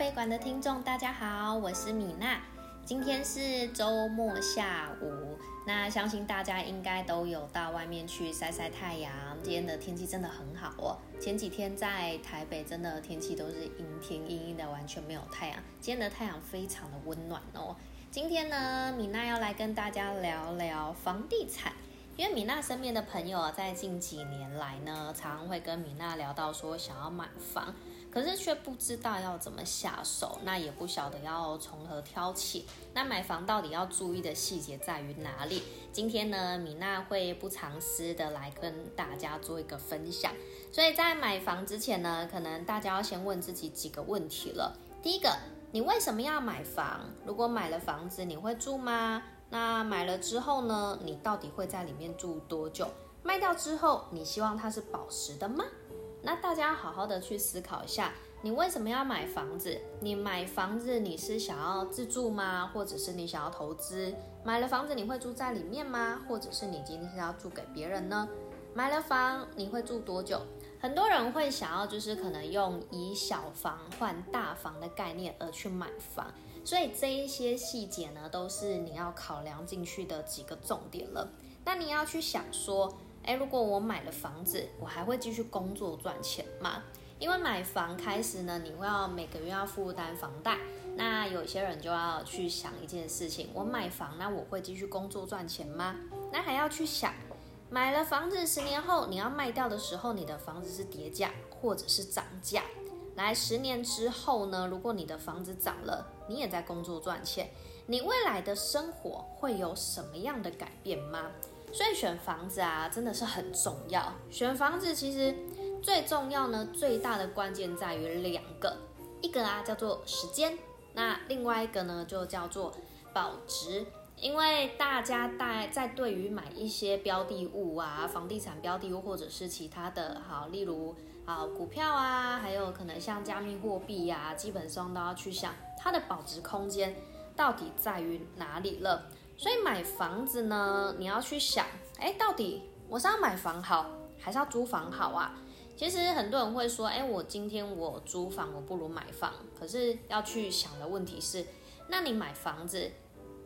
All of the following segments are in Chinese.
啡馆的听众，大家好，我是米娜。今天是周末下午，那相信大家应该都有到外面去晒晒太阳。今天的天气真的很好哦。前几天在台北，真的天气都是阴天阴阴的，完全没有太阳。今天的太阳非常的温暖哦。今天呢，米娜要来跟大家聊聊房地产。因为米娜身边的朋友啊，在近几年来呢，常会跟米娜聊到说想要买房，可是却不知道要怎么下手，那也不晓得要从何挑起。那买房到底要注意的细节在于哪里？今天呢，米娜会不藏私的来跟大家做一个分享。所以在买房之前呢，可能大家要先问自己几个问题了。第一个，你为什么要买房？如果买了房子，你会住吗？那买了之后呢？你到底会在里面住多久？卖掉之后，你希望它是保值的吗？那大家好好的去思考一下，你为什么要买房子？你买房子你是想要自住吗？或者是你想要投资？买了房子你会住在里面吗？或者是你今天是要住给别人呢？买了房你会住多久？很多人会想要就是可能用以小房换大房的概念而去买房。所以这一些细节呢，都是你要考量进去的几个重点了。那你要去想说，诶，如果我买了房子，我还会继续工作赚钱吗？因为买房开始呢，你会要每个月要负担房贷。那有些人就要去想一件事情：我买房，那我会继续工作赚钱吗？那还要去想，买了房子十年后你要卖掉的时候，你的房子是跌价或者是涨价。来十年之后呢？如果你的房子涨了，你也在工作赚钱，你未来的生活会有什么样的改变吗？所以选房子啊，真的是很重要。选房子其实最重要呢，最大的关键在于两个，一个啊叫做时间，那另外一个呢就叫做保值。因为大家在在对于买一些标的物啊，房地产标的物或者是其他的，好，例如好股票啊，还有可能像加密货币呀，基本上都要去想它的保值空间到底在于哪里了。所以买房子呢，你要去想，哎，到底我是要买房好，还是要租房好啊？其实很多人会说，哎，我今天我租房，我不如买房。可是要去想的问题是，那你买房子？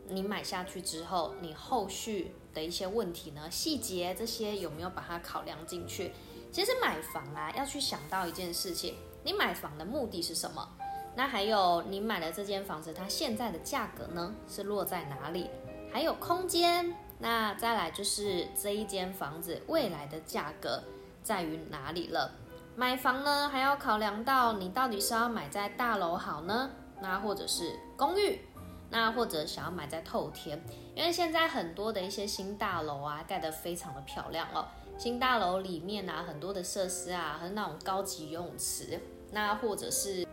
你买下去之后，你后续的一些问题呢？细节这些有没有把它考量进去？其实买房啊，要去想到一件事情：你买房的目的是什么？那还有你买了这间房子，它现在的价格呢是落在哪里？还有空间？那再来就是这一间房子未来的价格在于哪里了？买房呢，还要考量到你到底是要买在大楼好呢，那或者是公寓？那或者想要买在透天，因为现在很多的一些新大楼啊，盖得非常的漂亮哦。新大楼里面啊，很多的设施啊，和那种高级游泳池，那或者是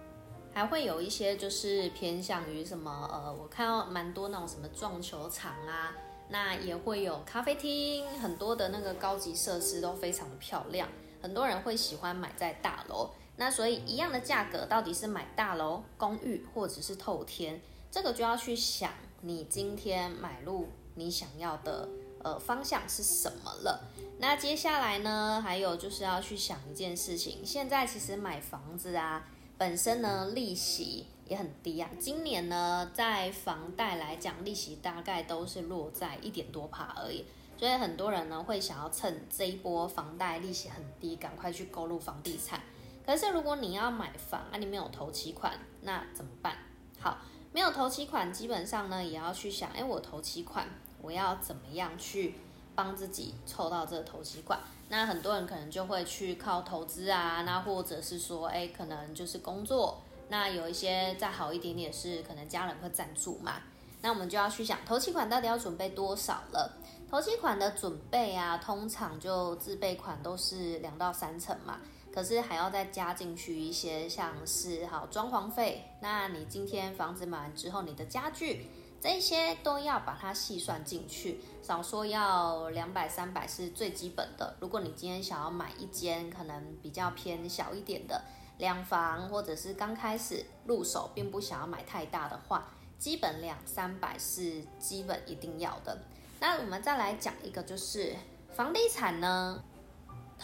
还会有一些就是偏向于什么呃，我看到蛮多那种什么撞球场啊，那也会有咖啡厅，很多的那个高级设施都非常的漂亮，很多人会喜欢买在大楼。那所以一样的价格，到底是买大楼、公寓或者是透天？这个就要去想，你今天买入你想要的呃方向是什么了。那接下来呢，还有就是要去想一件事情。现在其实买房子啊，本身呢利息也很低啊。今年呢，在房贷来讲，利息大概都是落在一点多帕而已。所以很多人呢会想要趁这一波房贷利息很低，赶快去购入房地产。可是如果你要买房啊，你没有投期款，那怎么办？好。没有投期款，基本上呢也要去想，哎，我投期款，我要怎么样去帮自己凑到这个投期款？那很多人可能就会去靠投资啊，那或者是说，哎，可能就是工作。那有一些再好一点点是可能家人会赞助嘛。那我们就要去想，投期款到底要准备多少了？投期款的准备啊，通常就自备款都是两到三成嘛。可是还要再加进去一些，像是好装潢费。那你今天房子买完之后，你的家具这些都要把它细算进去，少说要两百三百是最基本的。如果你今天想要买一间可能比较偏小一点的两房，或者是刚开始入手并不想要买太大的话，基本两三百是基本一定要的。那我们再来讲一个，就是房地产呢。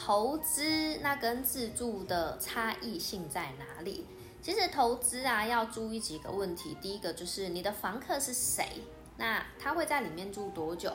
投资那跟自住的差异性在哪里？其实投资啊，要注意几个问题。第一个就是你的房客是谁，那他会在里面住多久？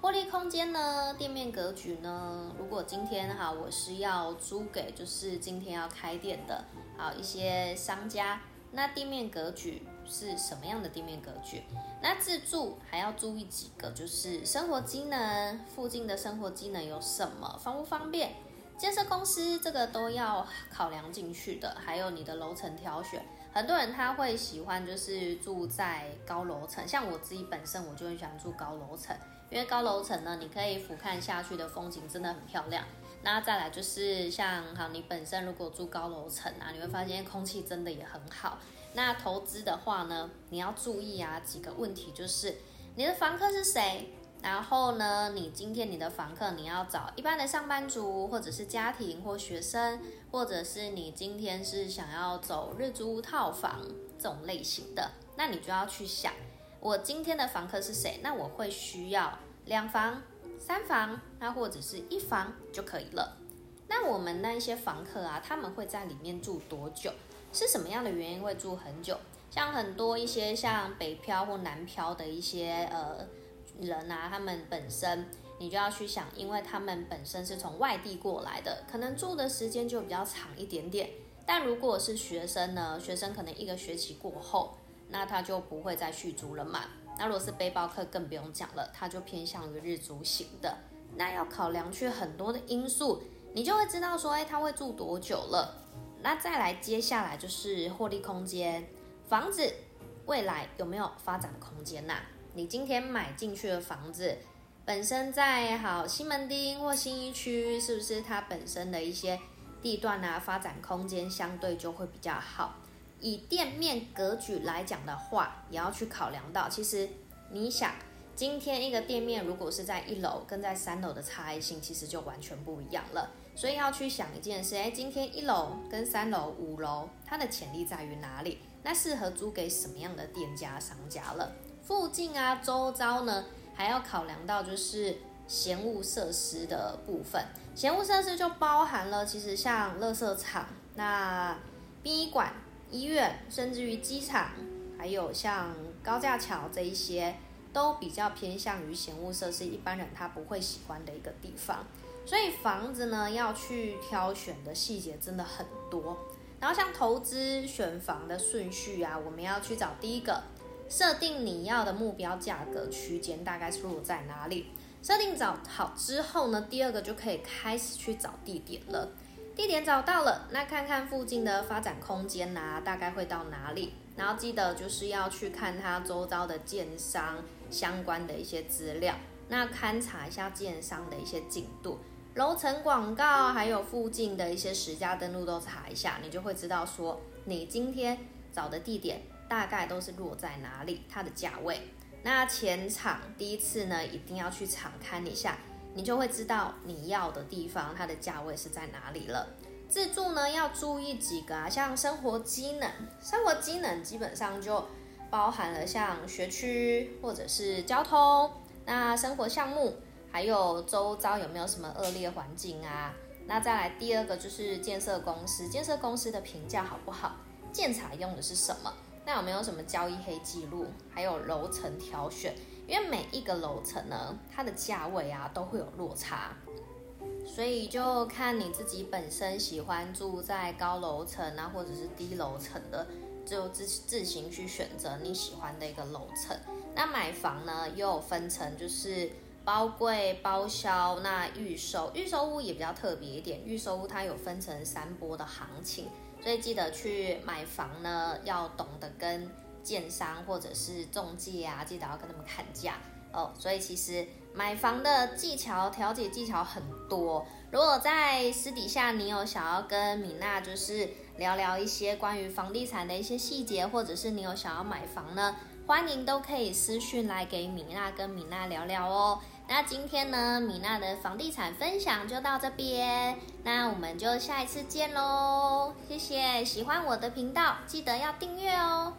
获利空间呢？店面格局呢？如果今天哈，我是要租给就是今天要开店的，好一些商家，那店面格局是什么样的店面格局？那自住还要注意几个，就是生活机能，附近的生活机能有什么？方不方便？建设公司这个都要考量进去的，还有你的楼层挑选。很多人他会喜欢就是住在高楼层，像我自己本身我就很喜欢住高楼层。因为高楼层呢，你可以俯瞰下去的风景真的很漂亮。那再来就是像好，你本身如果住高楼层啊，你会发现空气真的也很好。那投资的话呢，你要注意啊几个问题，就是你的房客是谁？然后呢，你今天你的房客你要找一般的上班族，或者是家庭或学生，或者是你今天是想要走日租套房这种类型的，那你就要去想。我今天的房客是谁？那我会需要两房、三房，那或者是一房就可以了。那我们那一些房客啊，他们会在里面住多久？是什么样的原因会住很久？像很多一些像北漂或南漂的一些呃人啊，他们本身你就要去想，因为他们本身是从外地过来的，可能住的时间就比较长一点点。但如果是学生呢，学生可能一个学期过后。那他就不会再续租了嘛？那如果是背包客更不用讲了，他就偏向于日租型的。那要考量去很多的因素，你就会知道说，哎，他会住多久了？那再来接下来就是获利空间，房子未来有没有发展的空间呐？你今天买进去的房子本身在好西门町或新一区，是不是它本身的一些地段啊发展空间相对就会比较好？以店面格局来讲的话，也要去考量到，其实你想，今天一个店面如果是在一楼跟在三楼的差异性，其实就完全不一样了。所以要去想一件事，哎，今天一楼跟三楼、五楼，它的潜力在于哪里？那适合租给什么样的店家、商家了？附近啊，周遭呢，还要考量到就是闲物设施的部分。闲物设施就包含了，其实像垃圾场、那殡仪馆。医院，甚至于机场，还有像高架桥这一些，都比较偏向于闲物设施，一般人他不会喜欢的一个地方。所以房子呢，要去挑选的细节真的很多。然后像投资选房的顺序啊，我们要去找第一个，设定你要的目标价格区间大概是落在哪里。设定找好之后呢，第二个就可以开始去找地点了。地点找到了，那看看附近的发展空间呐，大概会到哪里？然后记得就是要去看它周遭的建商相关的一些资料，那勘察一下建商的一些进度、楼层广告，还有附近的一些实价登录都查一下，你就会知道说你今天找的地点大概都是落在哪里，它的价位。那前场第一次呢，一定要去场看一下。你就会知道你要的地方，它的价位是在哪里了。自住呢，要注意几个啊，像生活机能，生活机能基本上就包含了像学区或者是交通，那生活项目，还有周遭有没有什么恶劣环境啊？那再来第二个就是建设公司，建设公司的评价好不好？建材用的是什么？那有没有什么交易黑记录？还有楼层挑选。因为每一个楼层呢，它的价位啊都会有落差，所以就看你自己本身喜欢住在高楼层啊，或者是低楼层的，就自自行去选择你喜欢的一个楼层。那买房呢，又有分成就是包柜、包销、那预售。预售屋也比较特别一点，预售屋它有分成三波的行情，所以记得去买房呢，要懂得跟。建商或者是中介啊，记得要跟他们砍价哦。所以其实买房的技巧、调解技巧很多。如果在私底下你有想要跟米娜就是聊聊一些关于房地产的一些细节，或者是你有想要买房呢，欢迎都可以私讯来给米娜跟米娜聊聊哦。那今天呢，米娜的房地产分享就到这边，那我们就下一次见喽。谢谢，喜欢我的频道记得要订阅哦。